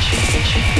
ちっちゃい。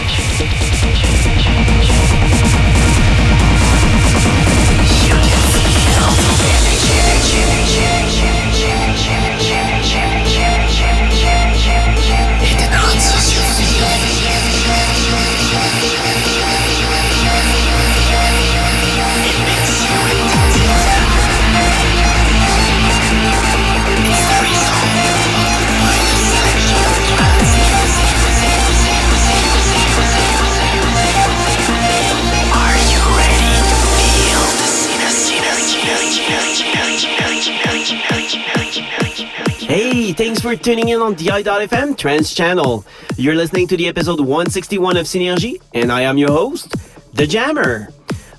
For tuning in on DI.FM Trance Channel. You're listening to the episode 161 of Synergy, and I am your host, The Jammer.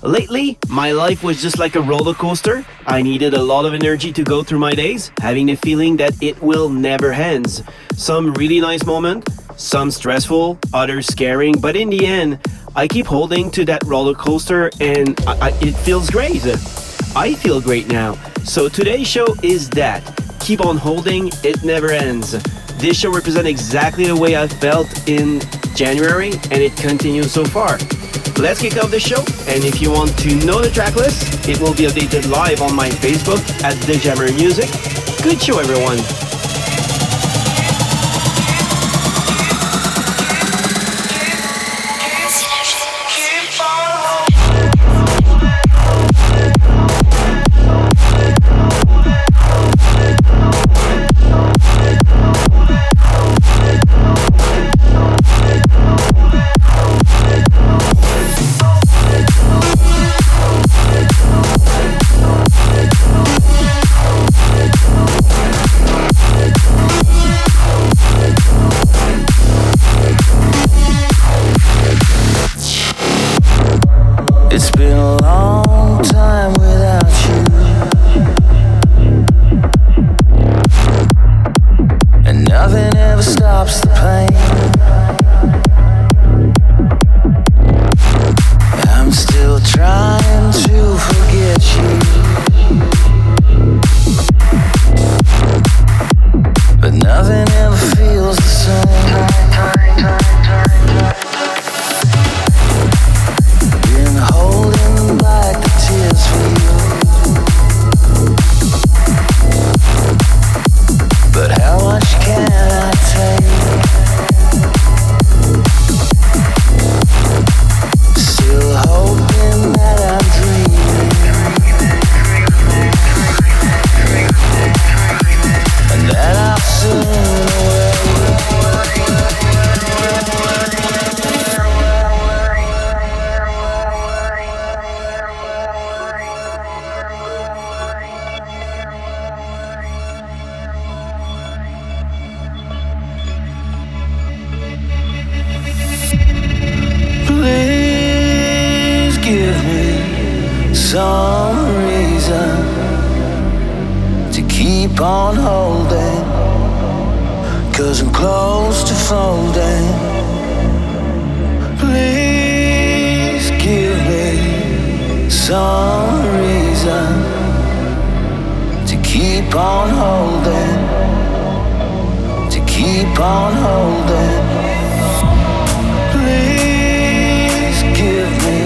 Lately, my life was just like a roller coaster. I needed a lot of energy to go through my days, having the feeling that it will never end. Some really nice moments, some stressful, others scaring, but in the end, I keep holding to that roller coaster and I, I, it feels great. I feel great now. So today's show is that keep on holding, it never ends. This show represents exactly the way I felt in January, and it continues so far. Let's kick off the show, and if you want to know the track list, it will be updated live on my Facebook at The Jammer Music. Good show, everyone! some reason to keep on holding, to keep on holding. Please give me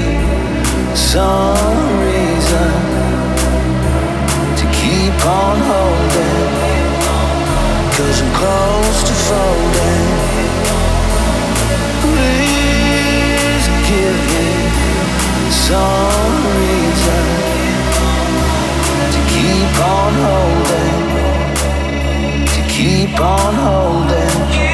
some reason to keep on holding, cause I'm close to folding. some reason to keep on holding, to keep on holding.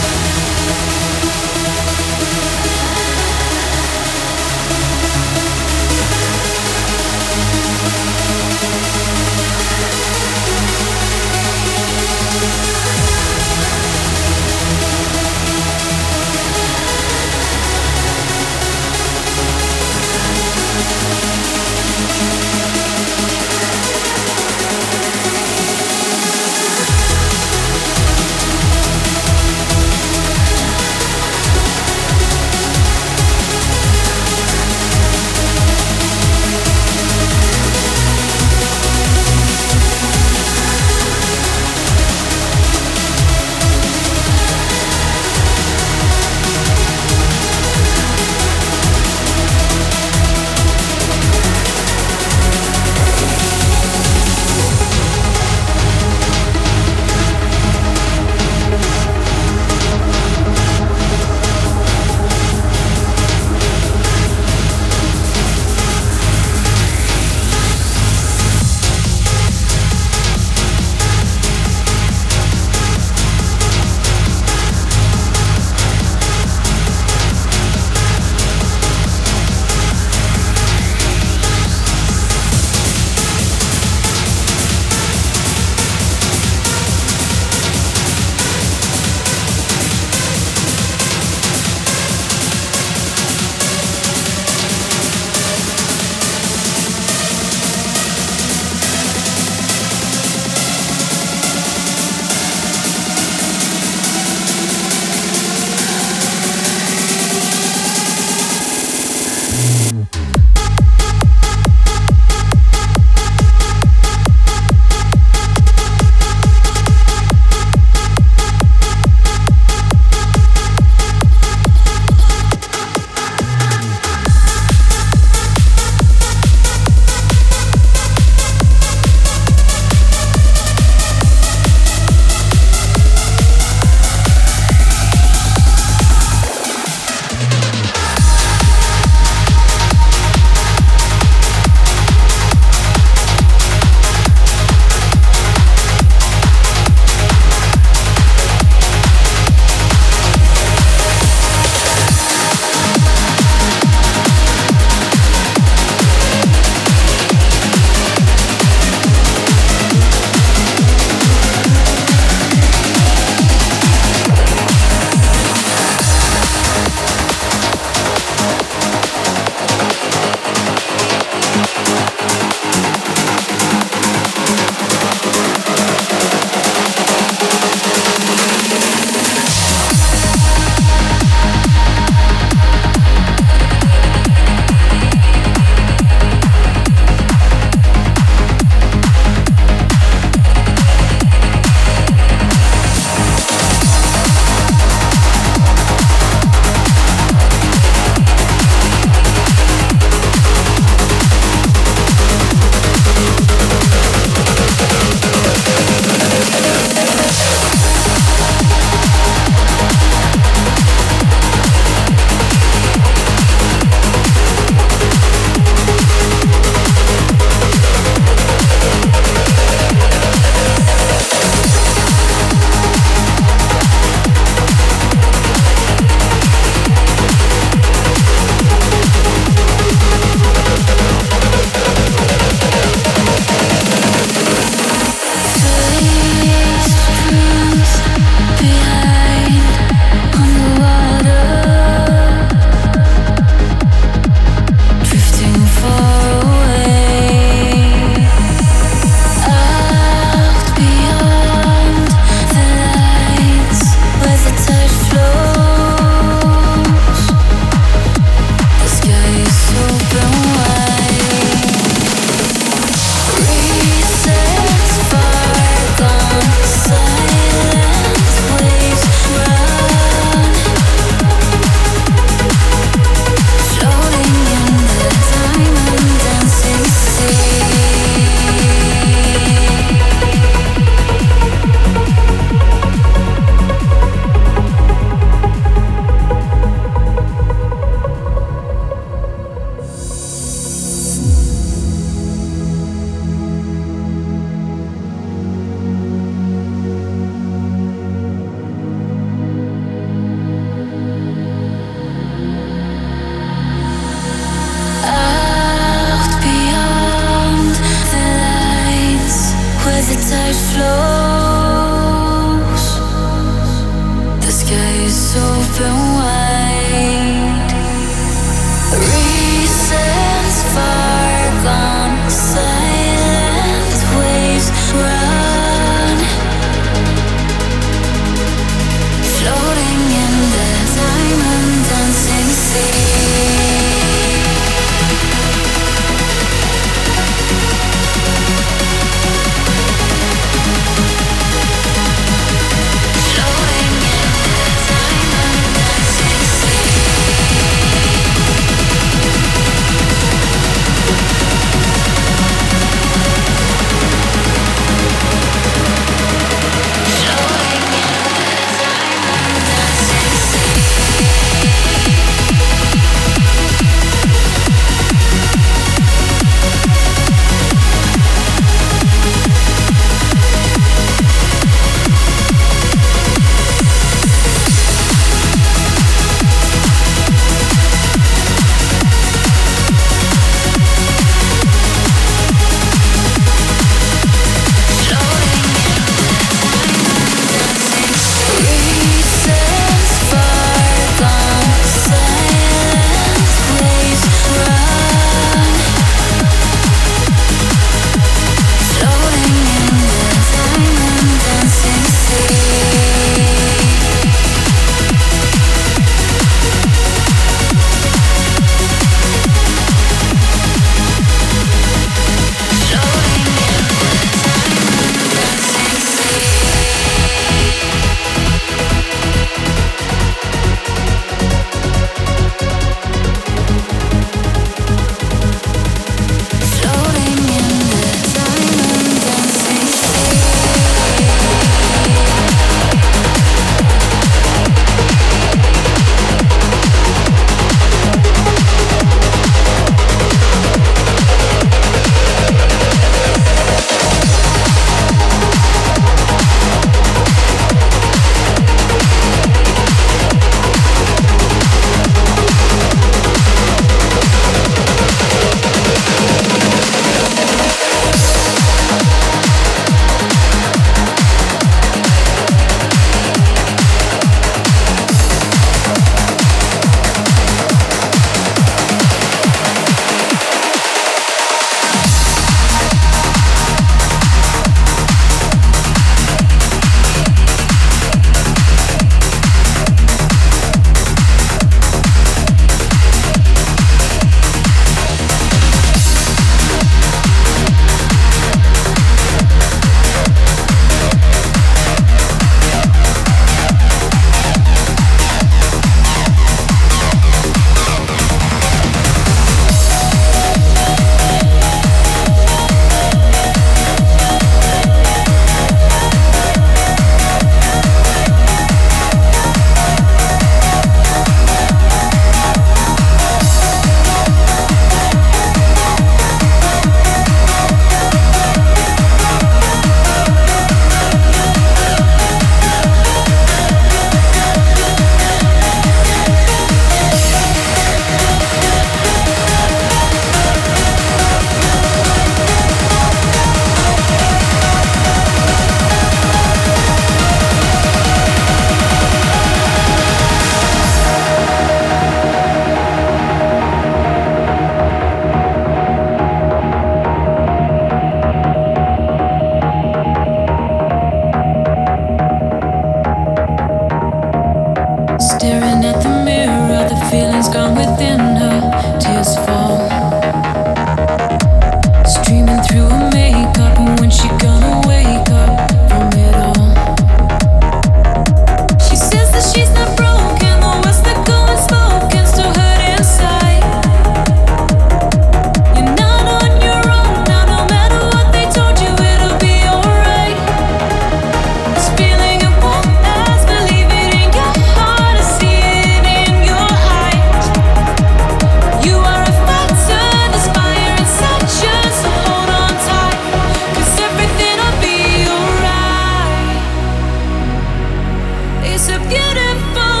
beautiful.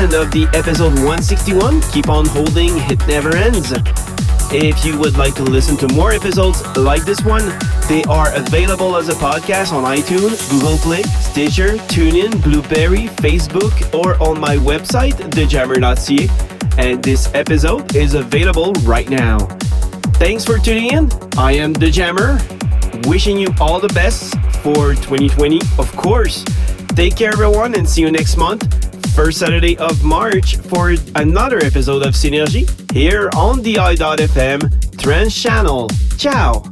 End of the episode 161. Keep on holding, it never ends. If you would like to listen to more episodes like this one, they are available as a podcast on iTunes, Google Play, Stitcher, TuneIn, Blubrry, Facebook, or on my website, thejammer.ca. And this episode is available right now. Thanks for tuning in. I am The Jammer, wishing you all the best for 2020, of course. Take care, everyone, and see you next month first Saturday of March for another episode of Synergy here on the i.fm Trance Channel. Ciao!